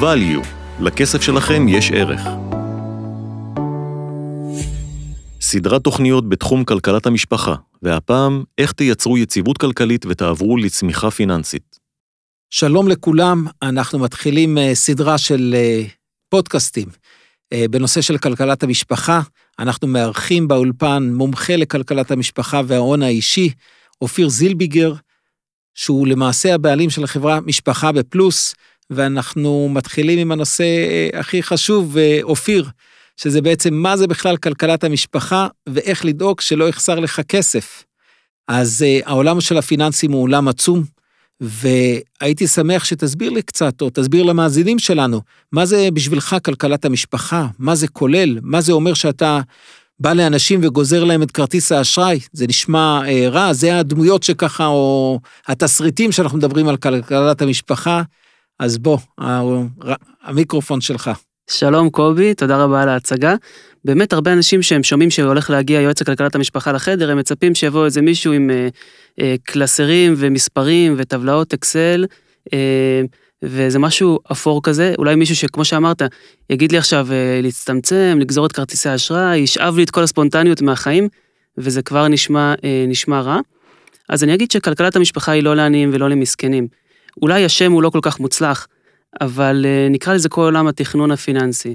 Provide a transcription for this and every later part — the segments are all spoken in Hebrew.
value. לכסף שלכם יש ערך. סדרת תוכניות בתחום כלכלת המשפחה, והפעם, איך תייצרו יציבות כלכלית ותעברו לצמיחה פיננסית. שלום לכולם, אנחנו מתחילים אה, סדרה של אה, פודקאסטים אה, בנושא של כלכלת המשפחה. אנחנו מארחים באולפן מומחה לכלכלת המשפחה וההון האישי, אופיר זילביגר, שהוא למעשה הבעלים של החברה משפחה בפלוס, ואנחנו מתחילים עם הנושא הכי חשוב, אופיר, שזה בעצם מה זה בכלל כלכלת המשפחה ואיך לדאוג שלא יחסר לך כסף. אז העולם של הפיננסים הוא עולם עצום, והייתי שמח שתסביר לי קצת, או תסביר למאזינים שלנו, מה זה בשבילך כלכלת המשפחה, מה זה כולל, מה זה אומר שאתה בא לאנשים וגוזר להם את כרטיס האשראי, זה נשמע אה, רע, זה הדמויות שככה, או התסריטים שאנחנו מדברים על כלכלת המשפחה, אז בוא, המיקרופון שלך. שלום קובי, תודה רבה על ההצגה. באמת הרבה אנשים שהם שומעים שהולך להגיע יועץ לכלכלת המשפחה לחדר, הם מצפים שיבוא איזה מישהו עם אה, אה, קלסרים ומספרים וטבלאות אקסל, אה, וזה משהו אפור כזה, אולי מישהו שכמו שאמרת, יגיד לי עכשיו אה, להצטמצם, לגזור את כרטיסי האשראי, ישאב לי את כל הספונטניות מהחיים, וזה כבר נשמע, אה, נשמע רע. אז אני אגיד שכלכלת המשפחה היא לא לעניים ולא למסכנים. אולי השם הוא לא כל כך מוצלח, אבל אה, נקרא לזה כל עולם התכנון הפיננסי,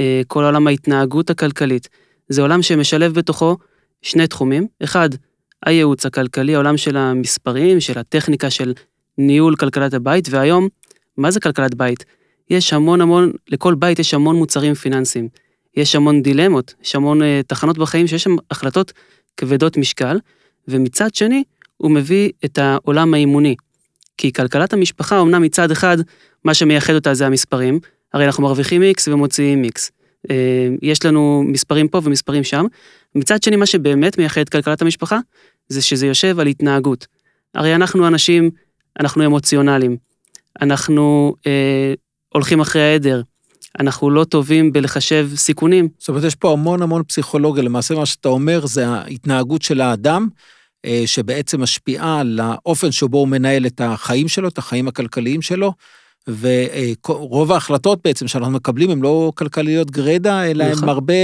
אה, כל עולם ההתנהגות הכלכלית. זה עולם שמשלב בתוכו שני תחומים. אחד, הייעוץ הכלכלי, העולם של המספרים, של הטכניקה של ניהול כלכלת הבית, והיום, מה זה כלכלת בית? יש המון המון, לכל בית יש המון מוצרים פיננסיים. יש המון דילמות, יש המון uh, תחנות בחיים שיש שם החלטות כבדות משקל, ומצד שני, הוא מביא את העולם האימוני. כי כלכלת המשפחה, אמנם מצד אחד, מה שמייחד אותה זה המספרים, הרי אנחנו מרוויחים X ומוציאים X. אה, יש לנו מספרים פה ומספרים שם. מצד שני, מה שבאמת מייחד את כלכלת המשפחה, זה שזה יושב על התנהגות. הרי אנחנו אנשים, אנחנו אמוציונליים. אנחנו אה, הולכים אחרי העדר. אנחנו לא טובים בלחשב סיכונים. זאת אומרת, יש פה המון המון פסיכולוגיה. למעשה, מה שאתה אומר זה ההתנהגות של האדם, שבעצם משפיעה על האופן שבו הוא מנהל את החיים שלו, את החיים הכלכליים שלו. ורוב ההחלטות בעצם שאנחנו מקבלים הן לא כלכליות גרידא, אלא הן נכון. הרבה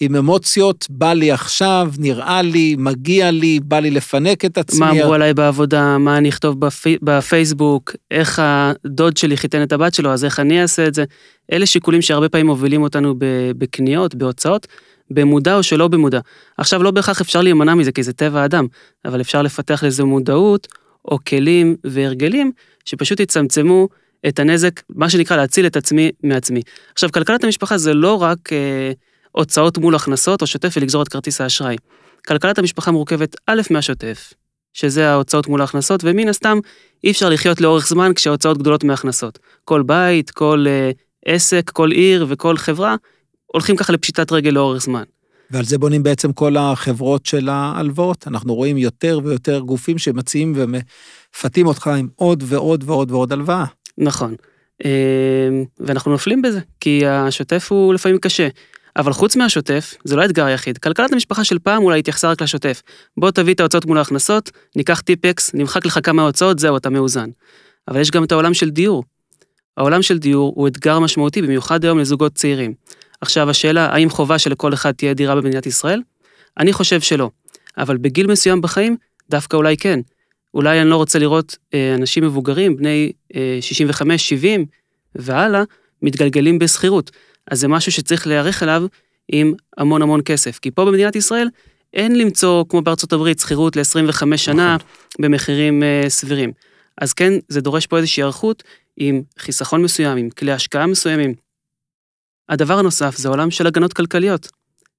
עם אמוציות, בא לי עכשיו, נראה לי, מגיע לי, בא לי לפנק את עצמי. מה אמרו עליי בעבודה, מה אני אכתוב בפי, בפייסבוק, איך הדוד שלי חיתן את הבת שלו, אז איך אני אעשה את זה. אלה שיקולים שהרבה פעמים מובילים אותנו בקניות, בהוצאות, במודע או שלא במודע. עכשיו, לא בהכרח אפשר להימנע מזה, כי זה טבע האדם, אבל אפשר לפתח לזה מודעות, או כלים והרגלים, שפשוט יצמצמו את הנזק, מה שנקרא להציל את עצמי מעצמי. עכשיו, כלכלת המשפחה זה לא רק אה, הוצאות מול הכנסות או שוטף ולגזור את כרטיס האשראי. כלכלת המשפחה מורכבת א' מהשוטף, שזה ההוצאות מול ההכנסות, ומן הסתם אי אפשר לחיות לאורך זמן כשההוצאות גדולות מהכנסות. כל בית, כל אה, עסק, כל עיר וכל חברה הולכים ככה לפשיטת רגל לאורך זמן. ועל זה בונים בעצם כל החברות של ההלוואות. אנחנו רואים יותר ויותר גופים שמציעים ומפתים אותך עם עוד ועוד ועוד ועוד הלוואה. נכון. אמ, ואנחנו נופלים בזה, כי השוטף הוא לפעמים קשה. אבל חוץ מהשוטף, זה לא האתגר היחיד. כלכלת המשפחה של פעם אולי התייחסה רק לשוטף. בוא תביא את ההוצאות מול ההכנסות, ניקח טיפקס, נמחק לך כמה הוצאות, זהו, אתה מאוזן. אבל יש גם את העולם של דיור. העולם של דיור הוא אתגר משמעותי, במיוחד היום לזוגות צעירים. עכשיו השאלה, האם חובה שלכל אחד תהיה דירה במדינת ישראל? אני חושב שלא. אבל בגיל מסוים בחיים, דווקא אולי כן. אולי אני לא רוצה לראות אה, אנשים מבוגרים, בני אה, 65, 70 והלאה, מתגלגלים בשכירות. אז זה משהו שצריך להיערך אליו עם המון המון כסף. כי פה במדינת ישראל אין למצוא, כמו בארצות הברית, שכירות ל-25 שנה נכון. במחירים אה, סבירים. אז כן, זה דורש פה איזושהי היערכות עם חיסכון מסוים, עם כלי השקעה מסוימים. הדבר הנוסף זה עולם של הגנות כלכליות.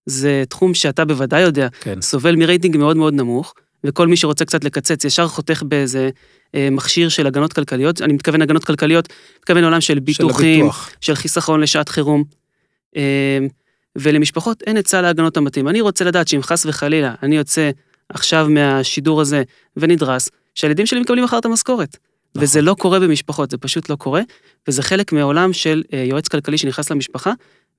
זה תחום שאתה בוודאי יודע, כן. סובל מרייטינג מאוד מאוד נמוך, וכל מי שרוצה קצת לקצץ ישר חותך באיזה אה, מכשיר של הגנות כלכליות, אני מתכוון הגנות כלכליות, מתכוון לעולם של ביטוחים, של, של חיסכון לשעת חירום. אה, ולמשפחות אין את סל ההגנות המתאים. אני רוצה לדעת שאם חס וחלילה אני יוצא עכשיו מהשידור הזה ונדרס, שהילדים שלי מקבלים מחר את המשכורת. נכון. וזה לא קורה במשפחות, זה פשוט לא קורה, וזה חלק מהעולם של אה, יועץ כלכלי שנכנס למשפחה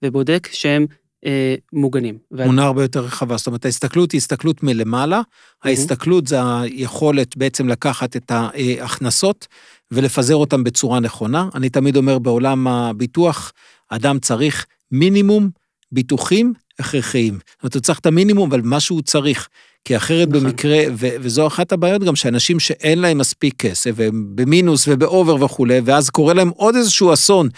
ובודק שהם אה, מוגנים. תמונה הרבה יותר רחבה, זאת אומרת, ההסתכלות היא הסתכלות מלמעלה, ההסתכלות זה היכולת בעצם לקחת את ההכנסות ולפזר אותן בצורה נכונה. אני תמיד אומר, בעולם הביטוח, אדם צריך מינימום ביטוחים הכרחיים. זאת אומרת, הוא צריך את המינימום, אבל מה שהוא צריך. כי אחרת נכון. במקרה, ו- וזו אחת הבעיות גם, שאנשים שאין להם מספיק כסף, והם במינוס ובאובר וכולי, ואז קורה להם עוד איזשהו אסון.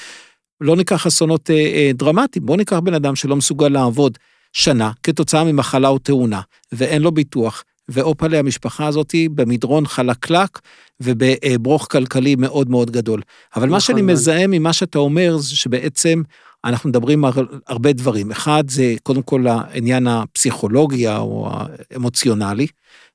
לא ניקח אסונות אה, אה, דרמטיים, בואו ניקח בן אדם שלא מסוגל לעבוד שנה כתוצאה ממחלה או תאונה, ואין לו ביטוח, ואופלה המשפחה הזאת במדרון חלקלק ובברוך כלכלי מאוד מאוד גדול. אבל נכון מה שאני מאוד. מזהה ממה שאתה אומר, זה שבעצם אנחנו מדברים על הרבה דברים. אחד, זה קודם כל העניין הפסיכולוגי או האמוציונלי,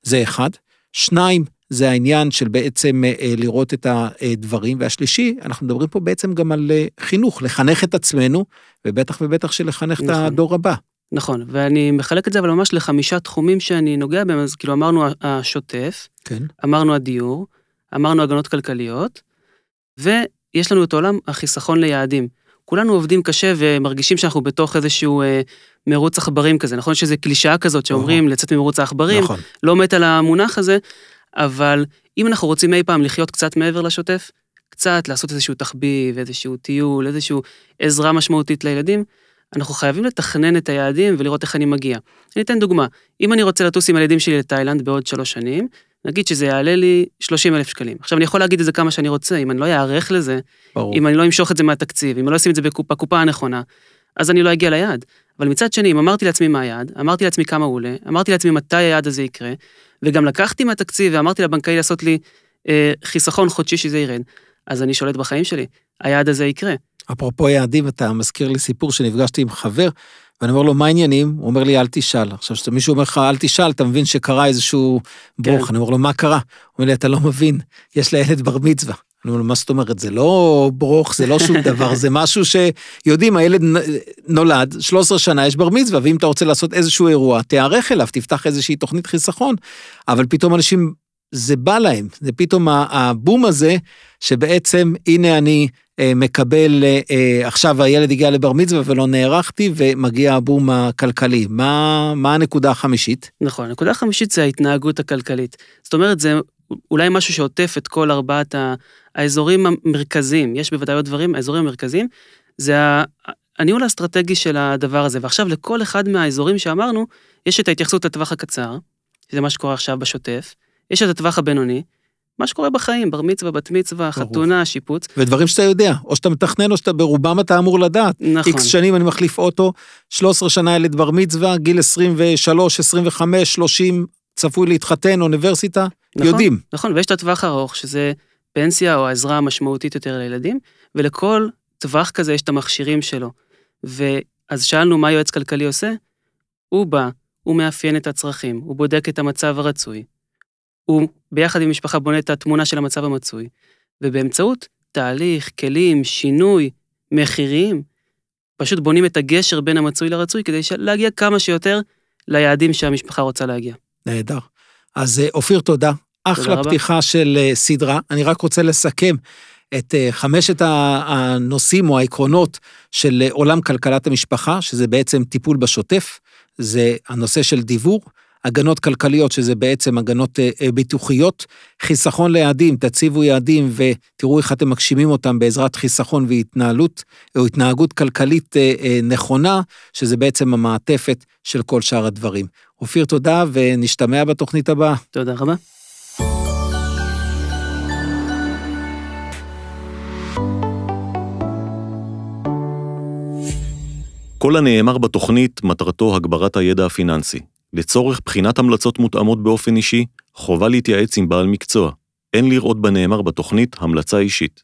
זה אחד. שניים, זה העניין של בעצם אה, לראות את הדברים. והשלישי, אנחנו מדברים פה בעצם גם על אה, חינוך, לחנך את עצמנו, ובטח ובטח שלחנך נכון. את הדור הבא. נכון, ואני מחלק את זה אבל ממש לחמישה תחומים שאני נוגע בהם, אז כאילו אמרנו השוטף, כן. אמרנו הדיור, אמרנו הגנות כלכליות, ויש לנו את עולם החיסכון ליעדים. כולנו עובדים קשה ומרגישים שאנחנו בתוך איזשהו אה, מרוץ עכברים כזה, נכון שזה קלישאה כזאת שאומרים לצאת ממרוץ העכברים, נכון. לא מת על המונח הזה, אבל אם אנחנו רוצים אי פעם לחיות קצת מעבר לשוטף, קצת לעשות איזשהו תחביב, איזשהו טיול, איזשהו עזרה משמעותית לילדים, אנחנו חייבים לתכנן את היעדים ולראות איך אני מגיע. אני אתן דוגמה, אם אני רוצה לטוס עם הילדים שלי לתאילנד בעוד שלוש שנים, נגיד שזה יעלה לי 30 אלף שקלים. עכשיו, אני יכול להגיד את זה כמה שאני רוצה, אם אני לא אערך לזה, ברור. אם אני לא אמשוך את זה מהתקציב, אם אני לא אשים את זה בקופה, בקופה הנכונה, אז אני לא אגיע ליעד. אבל מצד שני, אם אמרתי לעצמי מה היעד, אמרתי לעצמי כמה הוא עולה, אמרתי לעצמי מתי היעד הזה יקרה, וגם לקחתי מהתקציב ואמרתי לבנקאי לעשות לי אה, חיסכון חודשי שזה ירד, אז אני שולט בחיים שלי, היעד הזה יקרה. אפרופו יעדים, אתה מזכיר לי סיפור שנפגשתי עם חבר, ואני אומר לו, מה העניינים? הוא אומר לי, אל תשאל. עכשיו, כשמישהו אומר לך, אל תשאל, אתה מבין שקרה איזשהו ברוך. כן. אני אומר לו, מה קרה? הוא אומר לי, אתה לא מבין, יש לילד בר מצווה. אני אומר לו, מה זאת אומרת? זה לא ברוך, זה לא שום דבר, זה משהו שיודעים, הילד נולד, 13 שנה יש בר מצווה, ואם אתה רוצה לעשות איזשהו אירוע, תיערך אליו, תפתח איזושהי תוכנית חיסכון, אבל פתאום אנשים, זה בא להם, זה פתאום הבום הזה, שבעצם, הנה אני אה, מקבל, אה, אה, עכשיו הילד הגיע לבר מצווה ולא נערכתי, ומגיע הבום הכלכלי. מה, מה הנקודה החמישית? נכון, הנקודה החמישית זה ההתנהגות הכלכלית. זאת אומרת, זה אולי משהו שעוטף את כל ארבעת האזורים המרכזיים, יש בוודאי עוד דברים, האזורים המרכזיים, זה הניהול האסטרטגי של הדבר הזה. ועכשיו לכל אחד מהאזורים שאמרנו, יש את ההתייחסות לטווח הקצר, שזה מה שקורה עכשיו בשוטף, יש את הטווח הבינוני, מה שקורה בחיים, בר מצווה, בת מצווה, חתונה, שיפוץ. ודברים שאתה יודע, או שאתה מתכנן או שאתה ברובם אתה אמור לדעת. נכון. איקס שנים אני מחליף אוטו, 13 שנה ילד בר מצווה, גיל 23, 25, 30, צפוי להתחתן, אוניברסיטה, נכון, יודעים. נכון, ויש את הטווח הארוך, שזה פנסיה או העזרה המשמעותית יותר לילדים, ולכל טווח כזה יש את המכשירים שלו. ואז שאלנו מה יועץ כלכלי עושה? הוא בא, הוא מאפיין את הצרכים, הוא בודק את המצב הרצוי, הוא ביחד עם המשפחה בונה את התמונה של המצב המצוי, ובאמצעות תהליך, כלים, שינוי, מחירים, פשוט בונים את הגשר בין המצוי לרצוי כדי להגיע כמה שיותר ליעדים שהמשפחה רוצה להגיע. נהדר. אז אה, אופיר, תודה. אחלה תודה פתיחה רבה. של אה, סדרה. אני רק רוצה לסכם את אה, חמשת הנושאים או העקרונות של עולם כלכלת המשפחה, שזה בעצם טיפול בשוטף, זה הנושא של דיוור, הגנות כלכליות, שזה בעצם הגנות אה, אה, ביטוחיות, חיסכון ליעדים, תציבו יעדים ותראו איך אתם מגשימים אותם בעזרת חיסכון והתנהלות, או התנהגות כלכלית אה, נכונה, שזה בעצם המעטפת של כל שאר הדברים. אופיר, תודה, ונשתמע בתוכנית הבאה. תודה רבה. כל הנאמר בתוכנית מטרתו הגברת הידע הפיננסי. לצורך בחינת המלצות מותאמות באופן אישי, חובה להתייעץ עם בעל מקצוע. אין לראות בנאמר בתוכנית המלצה אישית.